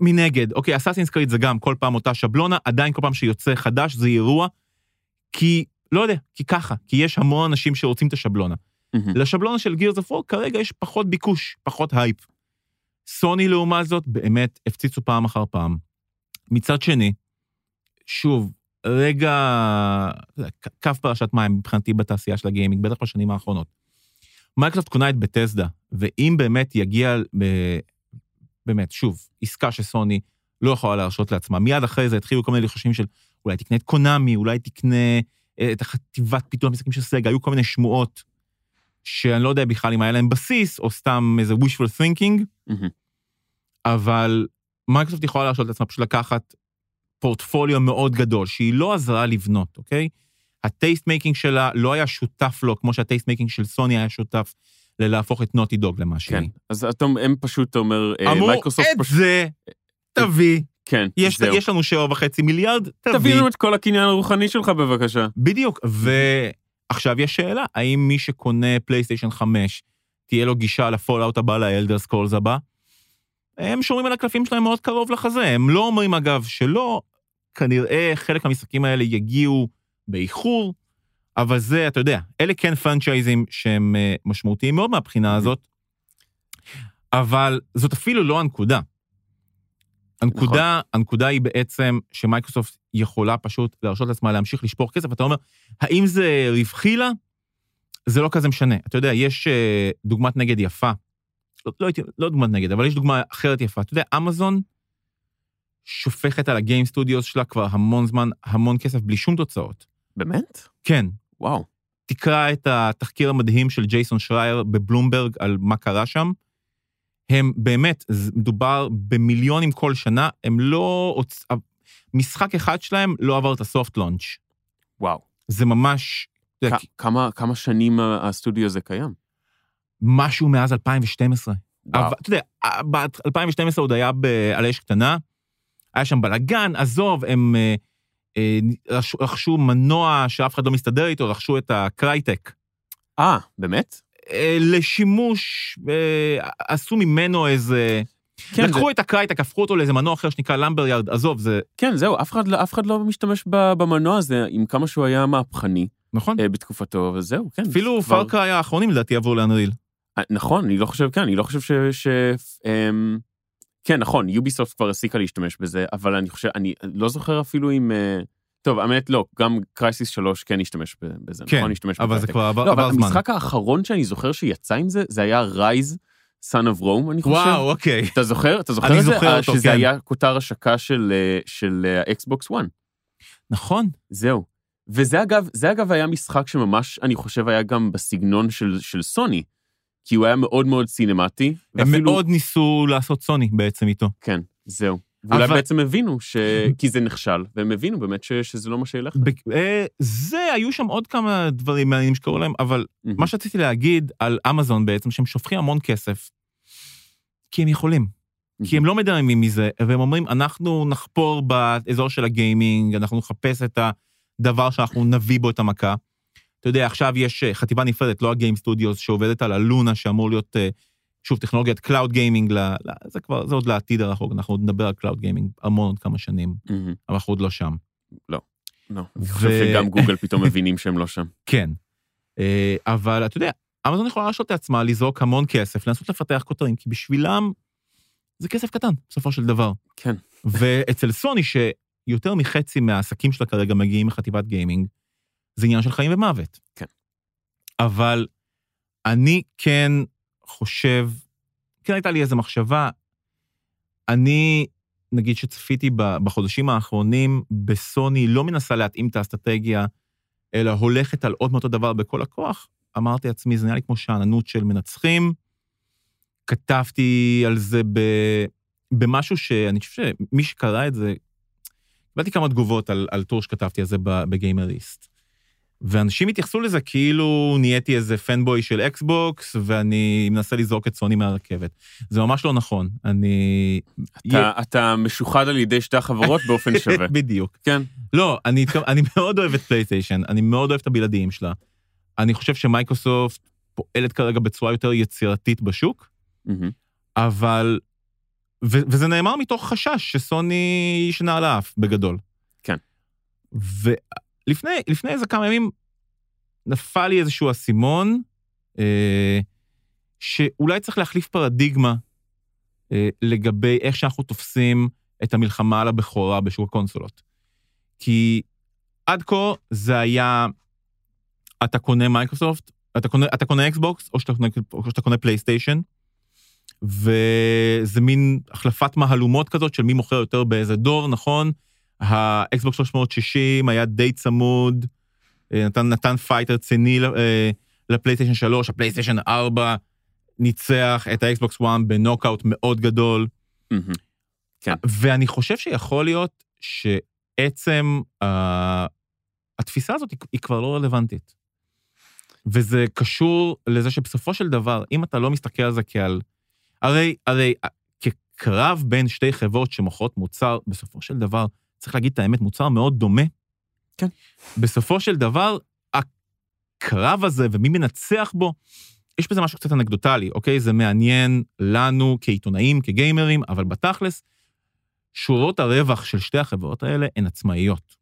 מנגד, אוקיי, Assassin's Creed זה גם כל פעם אותה שבלונה, עדיין כל פעם שיוצא חדש זה אירוע, כי, לא יודע, כי ככה, כי יש המון אנשים שרוצים את השבלונה. מהמם. לשבלונה של Gears of War כרגע יש פחות ביקוש, פחות הייפ. סוני לעומת זאת באמת הפציצו פעם אחר פעם. מצד שני, שוב, רגע, קו פרשת מים מבחינתי בתעשייה של הגיימינג, בטח בשנים האחרונות. מייקרוסופט קונה את בטסדה, ואם באמת יגיע, ב... באמת, שוב, עסקה שסוני לא יכולה להרשות לעצמה, מיד אחרי זה התחילו כל מיני לחשים של אולי תקנה את קונאמי, אולי תקנה אה, את החטיבת פיתוח משחקים של סגה, היו כל מיני שמועות. שאני לא יודע בכלל אם היה להם בסיס, או סתם איזה wishful thinking, מהמם. אבל מייקרוסופט יכולה להרשות לעצמה פשוט לקחת פורטפוליו מאוד גדול, שהיא לא עזרה לבנות, אוקיי? ה taste making שלה לא היה שותף לו, כמו שה taste making של סוני היה שותף ללהפוך את Naughty Dog למה שהיא. כן. אז אתה, הם פשוט, אתה אומר, אה, אמרו, מייקרוסופט את פשוט... זה תביא, כן, יש, זהו. יש לנו שבע וחצי מיליארד, תביא תביא. לנו את כל הקניין הרוחני שלך בבקשה. בדיוק, ועכשיו יש שאלה, האם מי שקונה פלייסטיישן 5, תהיה לו גישה ל Fallout הבא, ל Elder Scrolls הבא? הם שומרים על הקלפים שלהם מאוד קרוב לחזה, הם לא אומרים אגב שלא, כנראה חלק מהמשחקים האלה יגיעו באיחור, אבל זה, אתה יודע, אלה כן פרנצ'ייזים שהם אה, משמעותיים מאוד מהבחינה הזאת, אבל זאת אפילו לא הנקודה. הנקודה, הנקודה היא בעצם שמייקרוסופט יכולה פשוט להרשות לעצמה להמשיך לשפוך כסף, אתה אומר, האם זה רווחי לה? זה לא כזה משנה. אתה יודע, יש אה, דוגמת נגד יפה. לא, לא, לא דוגמת נגד, אבל יש דוגמה אחרת יפה. אתה יודע, אמזון שופכת על הגיים סטודיוס שלה כבר המון זמן, המון כסף, בלי שום תוצאות. באמת? כן, וואו. תקרא את התחקיר המדהים של ג'ייסון שרייר בבלומברג על מה קרה שם. הם באמת, זה- מדובר במיליונים כל שנה, הם לא... משחק אחד שלהם לא עבר את הסופט לונץ'. וואו. זה ממש... כ- כמה, כמה שנים הסטודיו הזה קיים? משהו מאז 2012. וואו. אבל אתה יודע, ב-2012 עוד היה על אש קטנה, היה שם בלאגן, עזוב, הם אה, רכשו- רכשו מנוע שאף אחד לא מסתדר איתו, רכשו את הקרייטק. אה, באמת? אה, לשימוש, אה, עשו ממנו איזה... כן, לקחו זה, את ה Crytek, הפכו אותו לאיזה מנוע אחר שנקרא Lumberyard, עזוב, זה... כן, זהו, אף אחד, לא- אף אחד לא משתמש במנוע הזה, עם כמה שהוא היה מהפכני נכון? אה, בתקופתו, אבל זהו, כן. אפילו כבר- Far Cry האחרונים לדעתי עברו ל Unreal. אה, נכון, אני לא חושב, כן, אני לא חושב ש... ש אמ, כן, נכון, יוביסופט כבר הפסיקה להשתמש בזה, אבל אני חושב, אני לא זוכר אפילו אם... אה, טוב, האמת לא, גם Crysis 3 כן השתמש בזה, כן, נכון? השתמש אבל זה ב Crytek. כבר עבר לא, אבל עבר זמן. המשחק האחרון שאני זוכר שיצא עם זה, זה היה Ryse, Son of Rome, אני חושב. וואו, אוקיי. אתה זוכר? אתה זוכר אני את זה? זוכר אה, אותו, שזה כן. היה כותר השקה של, אה, של האקסבוקס 1. נכון. זהו. וזה אגב, זה אגב היה משחק שממש, אני חושב, היה גם בסגנון של, של סוני, כי הוא היה מאוד מאוד סינמטי. הם מאוד ניסו לעשות סוני בעצם איתו. כן, זהו. ואולי אבל- בעצם הבינו ש... כי זה נכשל, והם הבינו באמת ש... שזה לא מה שילך. ב- אה, זה, היו שם עוד כמה דברים מעניינים שקראו להם, אבל מה שרציתי להגיד על אמזון בעצם, שהם שופכים המון כסף, כי הם יכולים. כי הם לא מדממים מזה, והם אומרים, אנחנו נחפור באזור של הגיימינג, אנחנו נחפש את הדבר שאנחנו נביא בו את המכה. אתה יודע, עכשיו יש אה, חטיבה נפרדת, לא ה Game Studios, שעובדת על ה Luna, שאמור להיות, אה, שוב, טכנולוגיית cloud gaming, זה כבר, זה עוד לעתיד הרחוק, אנחנו עוד נדבר על cloud gaming המון עוד כמה שנים, מהמם. אבל אנחנו עוד לא שם. לא. אני ו- חושב שגם גוגל פתאום מבינים שהם לא שם. כן. אה, אבל אתה יודע, אמזון יכולה להרשות לעצמה לזרוק המון כסף, לנסות לפתח כותרים, כי בשבילם זה כסף קטן, בסופו של דבר. כן. ואצל סוני, שיותר מחצי מהעסקים שלה כרגע מגיעים מחטיבת גיימינג, זה עניין של חיים ומוות. כן. אבל אני כן חושב, כן הייתה לי איזו מחשבה, אני, נגיד שצפיתי בחודשים האחרונים, בסוני לא מנסה להתאים את האסטרטגיה, אלא הולכת על עוד מאותו דבר בכל הכוח, אמרתי לעצמי, זה נראה לי כמו שאננות של מנצחים. כתבתי על זה ב, במשהו שאני חושב שמי שקרא את זה, קיבלתי כמה תגובות על, על טור שכתבתי על זה בגיימריסט. ואנשים התייחסו לזה כאילו נהייתי איזה פנבוי של אקסבוקס, ואני מנסה לזרוק את סוני מהרכבת. זה ממש לא נכון. אני... אתה, אתה משוחד על ידי שתי החברות באופן שווה. בדיוק. כן. לא, אני, אני מאוד אוהב את פלייסטיישן, אני מאוד אוהב את הבלעדיים שלה. אני חושב שמייקרוסופט פועלת כרגע בצורה יותר יצירתית בשוק. אבל... ו, וזה נאמר מתוך חשש שסוני ישנה על האף, בגדול. כן. ולפני לפני איזה כמה ימים נפל לי איזשהו אסימון, אה, שאולי צריך להחליף פרדיגמה אה, לגבי איך שאנחנו תופסים את המלחמה על הבכורה בשוק הקונסולות. כי עד כה זה היה, אתה קונה מייקרוסופט, אתה קונה, אתה קונה אקסבוקס, או שאתה קונה, או שאתה קונה פלייסטיישן, וזה מין החלפת מהלומות כזאת של מי מוכר יותר באיזה דור, נכון? האקסבוקס 360 היה די צמוד, אה, נתן, נתן fight רציני אה, לפלייסטיישן 3, הפלייסטיישן 4 ניצח את האקסבוקס 1 בנוקאוט מאוד גדול. מהמם. כן. ואני חושב שיכול להיות שעצם uh, התפיסה הזאת היא, היא כבר לא רלוונטית. וזה קשור לזה שבסופו של דבר, אם אתה לא מסתכל על זה כעל... הרי, הרי כקרב בין שתי חברות שמוכרות מוצר, בסופו של דבר, צריך להגיד את האמת, מוצר מאוד דומה. כן. בסופו של דבר, הקרב הזה ומי מנצח בו, יש בזה משהו קצת אנקדוטלי, אוקיי? זה מעניין לנו כעיתונאים, כגיימרים, אבל בתכלס, שורות הרווח של שתי החברות האלה הן עצמאיות.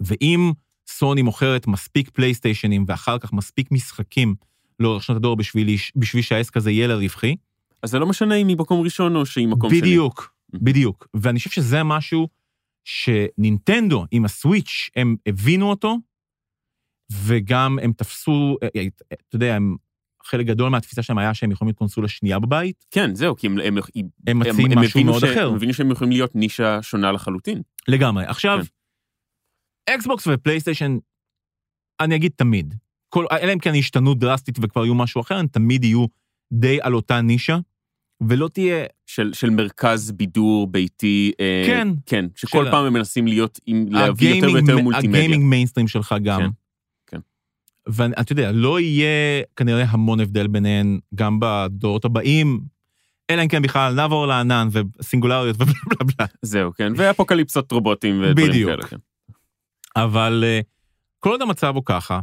ואם סוני מוכרת מספיק פלייסטיישנים ואחר כך מספיק משחקים לאורך שנות הדור בשביל, בשביל שהעסק הזה יהיה לה רווחי, אז זה לא משנה אם היא מקום ראשון או שהיא מקום שני. בדיוק, בדיוק. ואני חושב שזה משהו שנינטנדו עם הסוויץ', הם הבינו אותו, וגם הם תפסו, אה, אתה יודע, הם, חלק גדול מהתפיסה שלהם היה שהם יכולים להיות קונסולה שנייה בבית. כן, זהו, כי הם, הם, הם מציעים משהו הבינו מאוד ש- אחר. הם הבינו שהם יכולים להיות נישה שונה לחלוטין. לגמרי. עכשיו, אקסבוקס ופלייסטיישן, אני אגיד תמיד. כל, אלא אם כן ישתנו דרסטית וכבר יהיו משהו אחר, הם תמיד יהיו די על אותה נישה, ולא תהיה... של, של מרכז בידור ביתי. אה, כן. כן, שכל של- פעם הם מנסים להיות, עם, להביא יותר ויותר מולטימדיה. הגיימינג מיינסטרים שלך גם. כן, כן. ואתה יודע, לא יהיה כנראה המון הבדל ביניהן גם בדורות הבאים, אלא אם כן בכלל נעבור לענן וסינגולריות ובלה בלה בלה. זהו, כן, ואפוקליפסות רובוטים ודברים בדיוק. כאלה. כן. אבל אה, כל עוד המצב הוא ככה,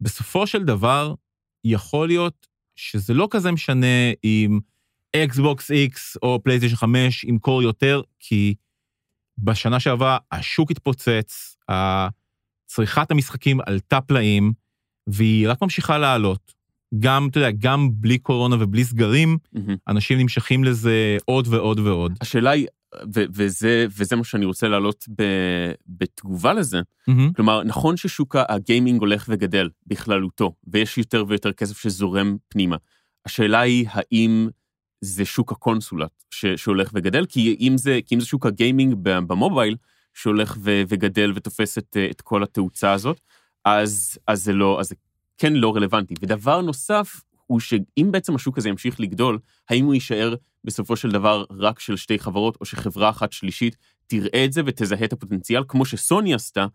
בסופו של דבר, יכול להיות שזה לא כזה משנה אם אקסבוקס X או פלייסטיישן 5 ימכור יותר, כי בשנה שעברה השוק התפוצץ, צריכת המשחקים עלתה פלאים, והיא רק ממשיכה לעלות. גם, אתה יודע, גם בלי קורונה ובלי סגרים, מהמם. אנשים נמשכים לזה עוד ועוד ועוד. השאלה היא, ו- וזה, וזה מה שאני רוצה להעלות ב- בתגובה לזה, מהמם. כלומר, נכון ששוק הגיימינג הולך וגדל בכללותו, ויש יותר ויותר כסף שזורם פנימה. השאלה היא, האם זה שוק הקונסולות ש- שהולך וגדל? כי אם זה, כי אם זה שוק הגיימינג במובייל, שהולך ו- וגדל ותופס את, את כל התאוצה הזאת, אז, אז זה לא, אז זה כן לא רלוונטי. ודבר נוסף, הוא שאם בעצם השוק הזה ימשיך לגדול, האם הוא יישאר בסופו של דבר רק של שתי חברות, או שחברה אחת שלישית תראה את זה ותזהה את הפוטנציאל, כמו שסוני עשתה,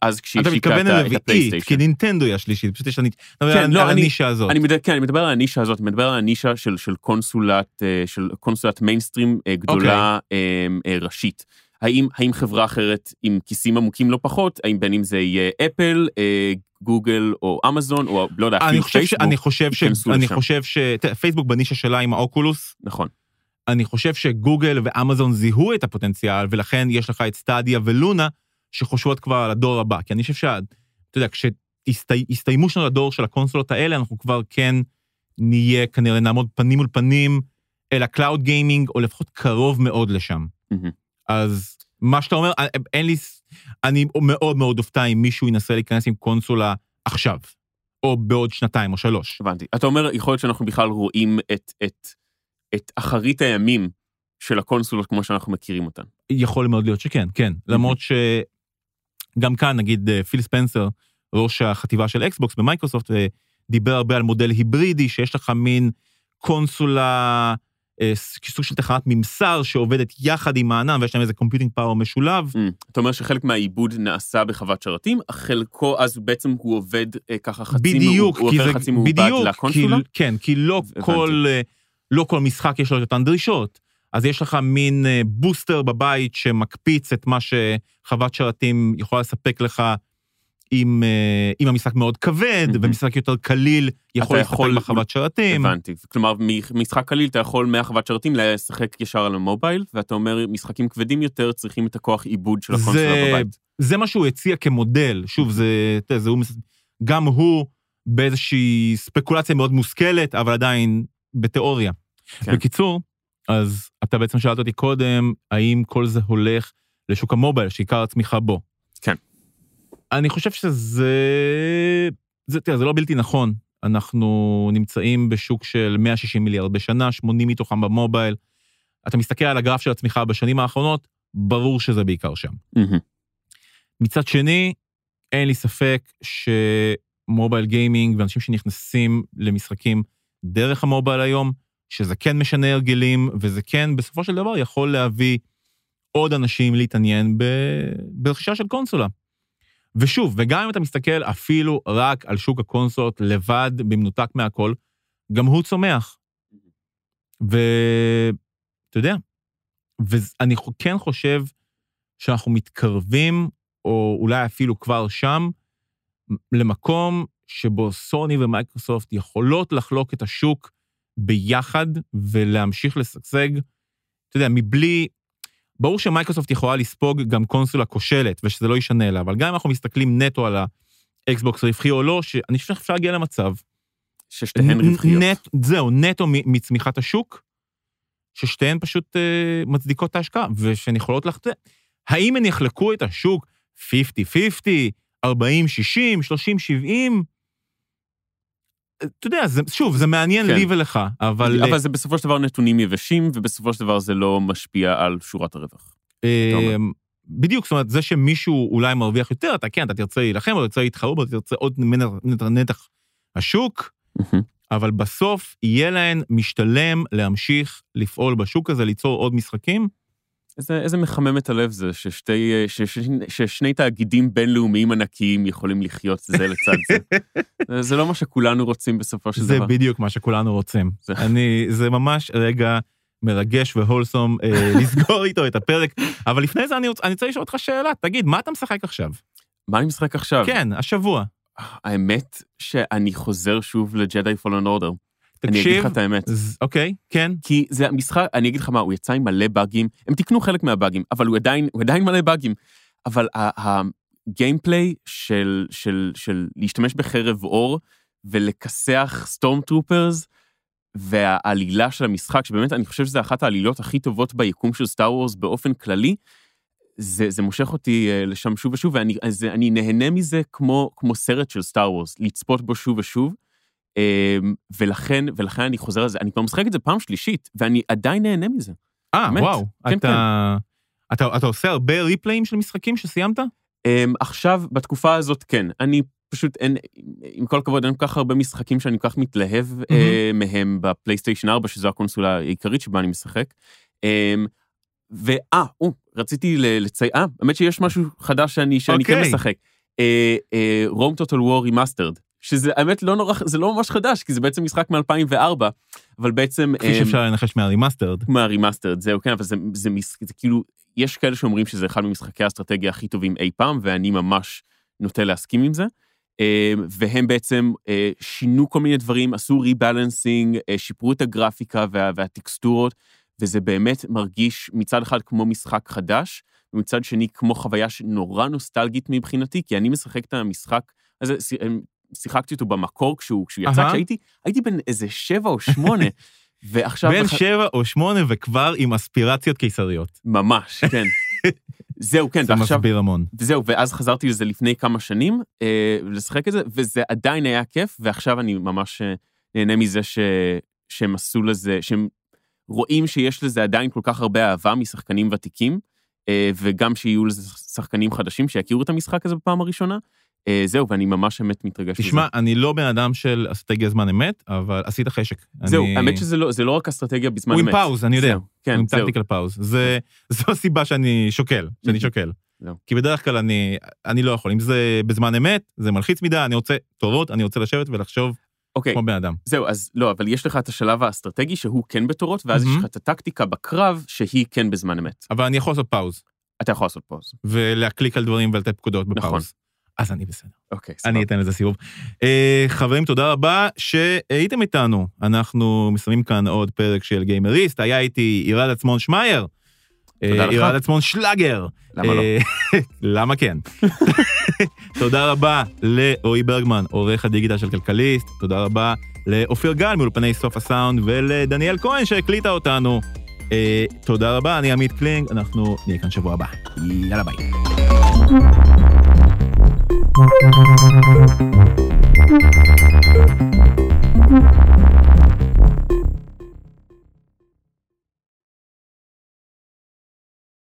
אז כשהיא אתה מתכוון את ה- את לרביעית, הפלייסטיישן. כי נינטנדו היא השלישית, פשוט יש מדבר כן, לא, על הנישה הזאת. אני מדבר, כן, אני מדבר על הנישה הזאת, אני מדבר על הנישה של, של קונסולת, אה, של קונסולת מיינסטרים אה, גדולה אה, אה, ראשית. האם, האם חברה אחרת עם כיסים עמוקים לא פחות, האם בין אם זה יהיה אפל, גוגל או אמזון, או לא יודע, אני אפילו חושב ש... פייסבוק, אני חושב ש... אני. חושב ש... תראה, פייסבוק בנישה שלה עם האוקולוס, נכון. אני חושב שגוגל ואמזון זיהו את הפוטנציאל, ולכן יש לך את סטדיה ולונה, שחושבות כבר על הדור הבא. כי אני חושב שה... אתה יודע, כשיסתיימו שנות הדור של הקונסולות האלה, אנחנו כבר כן נהיה, כנראה נעמוד פנים מול פנים אל ה cloud gaming, או לפחות קרוב מאוד לשם. מהמם. אז מה שאתה אומר, אין לי... אני מאוד מאוד אופתע אם מישהו ינסה להיכנס עם קונסולה עכשיו, או בעוד שנתיים או שלוש. הבנתי. אתה אומר, יכול להיות שאנחנו בכלל רואים את, את, את אחרית הימים של הקונסולות כמו שאנחנו מכירים אותן. יכול מאוד להיות שכן, כן. למרות שגם כאן, נגיד, אה, פיל ספנסר, ראש החטיבה של אקסבוקס במייקרוסופט, אה, דיבר הרבה על מודל היברידי, שיש לך מין קונסולה, אה, סוג של תחנת ממסר שעובדת יחד עם הענן, ויש להם איזה computing power משולב. Mm. אתה אומר שחלק מהעיבוד נעשה בחוות שרתים, חלקו, אז בעצם הוא עובד ככה חצי, בדיוק, הוא כי עובר זה, חצי מעובד בדיוק, לקונסולה? כי, כן, כי לא לא כל משחק יש לו את אותן דרישות. אז יש לך מין אה, בוסטר בבית שמקפיץ את מה שחוות שרתים יכולה לספק לך, אם, אה, אם המשחק מאוד כבד, מהמם. ומשחק יותר קליל יכול להסתפק יכול- בחוות שרתים. הבנתי. כלומר, ממשחק קליל אתה יכול מהחוות שרתים לשחק ישר על המובייל, ואתה אומר, משחקים כבדים יותר צריכים את הכוח עיבוד של הקונסולה זה, בבית. זה מה שהוא הציע כמודל. שוב, זה, יודע, זה הוא, גם הוא באיזושהי ספקולציה מאוד מושכלת, אבל עדיין בתיאוריה. כן. בקיצור, אז אתה בעצם שאלת אותי קודם, האם כל זה הולך לשוק המובייל, שעיקר הצמיחה בו. כן. אני חושב שזה... זה, תראה, זה לא בלתי נכון. אנחנו נמצאים בשוק של 160 מיליארד בשנה, 80 מתוכם במובייל. אתה מסתכל על הגרף של הצמיחה בשנים האחרונות, ברור שזה בעיקר שם. מהמם. מצד שני, אין לי ספק מובייל גיימינג ואנשים שנכנסים למשחקים דרך המובייל היום, שזה כן משנה הרגלים, וזה כן בסופו של דבר יכול להביא עוד אנשים להתעניין ב- ברכישה של קונסולה. ושוב, וגם אם אתה מסתכל אפילו רק על שוק הקונסולות לבד, במנותק מהכל, גם הוא צומח. ואתה יודע, ואני כן חושב שאנחנו מתקרבים, או אולי אפילו כבר שם, למקום שבו סוני ומייקרוסופט יכולות לחלוק את השוק ביחד ולהמשיך לשגשג, אתה יודע, מבלי... ברור שמייקרוסופט יכולה לספוג גם קונסולה כושלת, ושזה לא ישנה לה, אבל גם אם אנחנו מסתכלים נטו על האקסבוקס רווחי או לא, שאני חושב שאפשר להגיע למצב. ששתיהן רווחיות. נט, זהו, נטו מצמיחת השוק, ששתיהן פשוט uh, מצדיקות את ההשקעה, ושהן יכולות לך... האם הן יחלקו את השוק 50-50, 40-60, 30-70? אתה יודע, זה, שוב, זה מעניין כן. לי ולך, אבל... אבל זה בסופו של דבר נתונים יבשים, ובסופו של דבר זה לא משפיע על שורת הרווח. אה, אומר. בדיוק, זאת אומרת, זה שמישהו אולי מרוויח יותר, אתה כן, אתה תרצה להילחם, או תרצה להתחרות, או תרצה עוד נתח השוק, אבל בסוף יהיה להן משתלם להמשיך לפעול בשוק הזה, ליצור עוד משחקים. איזה, איזה מחמם את הלב זה ששתי, אה, ש, ש, ששני תאגידים בינלאומיים ענקיים יכולים לחיות זה לצד זה. זה- זה לא מה שכולנו רוצים בסופו של זה דבר. בדיוק מה שכולנו רוצים. זה- אני, זה ממש רגע מרגש והולסום אה, לסגור איתו את הפרק, אבל לפני זה אני רוצ- אני רוצה לשאול אותך שאלה, תגיד, מה אתה משחק עכשיו? מה אני משחק עכשיו? כן, השבוע. האמת שאני חוזר שוב לג'די פולן אורדר. אני אגיד תקשיב, לך את האמת. ז- אוקיי, כן, כי זה המשחק, אני אגיד לך מה, הוא יצא עם מלא באגים, הם תיקנו חלק מהבאגים, אבל הוא עדיין, הוא עדיין מלא באגים. אבל הגיימפליי של, של, של להשתמש בחרב אור ולכסח סטורם טרופרס, והעלילה של המשחק, שבאמת אני חושב שזו אחת העלילות הכי טובות ביקום של סטאר וורס באופן כללי, זה, זה מושך אותי אה, לשם שוב ושוב, ואני אני נהנה מזה כמו, כמו סרט של סטאר וורס, לצפות בו שוב ושוב. אמ, ולכן, ולכן אני חוזר על זה, אני כבר משחק את זה פעם שלישית, ואני עדיין נהנה מזה. אה, באמת, וואו, כן, אתה, אתה, אתה עושה הרבה ריפליים של משחקים שסיימת? אמ, עכשיו, בתקופה הזאת, כן, אני פשוט, אין, עם כל הכבוד, אין כל כך הרבה משחקים שאני כל כך מתלהב אה, מהם בפלייסטיישן 4, שזו הקונסולה העיקרית שבה אני משחק. אמ, ואה, או, רציתי לציין, אה, האמת שיש משהו חדש שאני, שאני כן אוקיי. משחק. רום טוטל וור רימאסטרד, שזה האמת לא נורא, זה לא ממש חדש, כי זה בעצם משחק מ-2004, אבל בעצם... כפי אמ, שאפשר לנחש מהרימאסטרד. מהרימאסטרד, זהו, כן, אבל זה, זה, מש- זה כאילו, יש כאלה שאומרים שזה אחד ממשחקי האסטרטגיה הכי טובים אי פעם, ואני ממש נוטה להסכים עם זה. אה, והם בעצם אה, שינו כל מיני דברים, עשו ריבלנסינג, אה, שיפרו את הגרפיקה וה, והטקסטורות, וזה באמת מרגיש מצד אחד כמו משחק חדש, ומצד שני כמו חוויה שנורא נוסטלגית מבחינתי, כי אני משחק את המשחק, אז ש- שיחקתי אותו במקור כשהוא, כשהוא יצא, אהה. כשהייתי הייתי בן איזה שבע או שמונה, ועכשיו... בין בח- שבע או שמונה וכבר עם אספירציות קיסריות. ממש, כן. זהו, כן, זה ועכשיו, מסביר המון. וזהו, ואז חזרתי לזה לפני כמה שנים, אה, לשחק את זה, וזה עדיין היה כיף, ועכשיו אני ממש אה, נהנה מזה ש, שהם עשו לזה, שהם רואים שיש לזה עדיין כל כך הרבה אהבה משחקנים ותיקים, אה, וגם שיהיו לזה שחקנים חדשים שיכירו את המשחק הזה בפעם הראשונה. אה, זהו, ואני ממש באמת מתרגש תשמע, מזה. אני לא בן אדם של אסטרטגיה זמן אמת, אבל עשית חשק. זהו, האמת שזה לא, זה לא רק אסטרטגיה בזמן הוא אמת. עם pause, אני יודע. זהו, כן, עם. tactical pause. זה, זו הסיבה שאני שוקל, שאני שוקל. כי בדרך כלל אני, אני לא יכול. אם זה בזמן אמת, זה מלחיץ מדי, אני רוצה תורות, אני רוצה לשבת ולחשוב אוקיי, כמו בן אדם. זהו, אז לא, אבל יש לך את השלב האסטרטגי שהוא כן בתורות, ואז יש. לך את הטקטיקה בקרב שהיא כן בזמן אמת. אבל אני יכול לעשות pause, אתה יכול לעשות pause. ולהקליק על דברים ולתת פקודות בפאוז. נכון. אז אני בסדר. אוקיי, אני סבבה. אתן לזה סיבוב. אה, חברים, תודה רבה שהייתם איתנו. אנחנו מסיימים כאן עוד פרק של גיימריסט. היה איתי עירד עצמון שמייר. תודה אה, לך. עירד עצמון שלאגר. למה לא? אה, למה כן? תודה רבה לרועי ברגמן, עורך הדיגיטל של כלכליסט. תודה רבה לאופיר גל מאולפני סוף הסאונד ולדניאל כהן שהקליטה אותנו. תודה רבה, אני עמית קלינג, אנחנו נהיה כאן שבוע הבא. יאללה ביי. Thank you.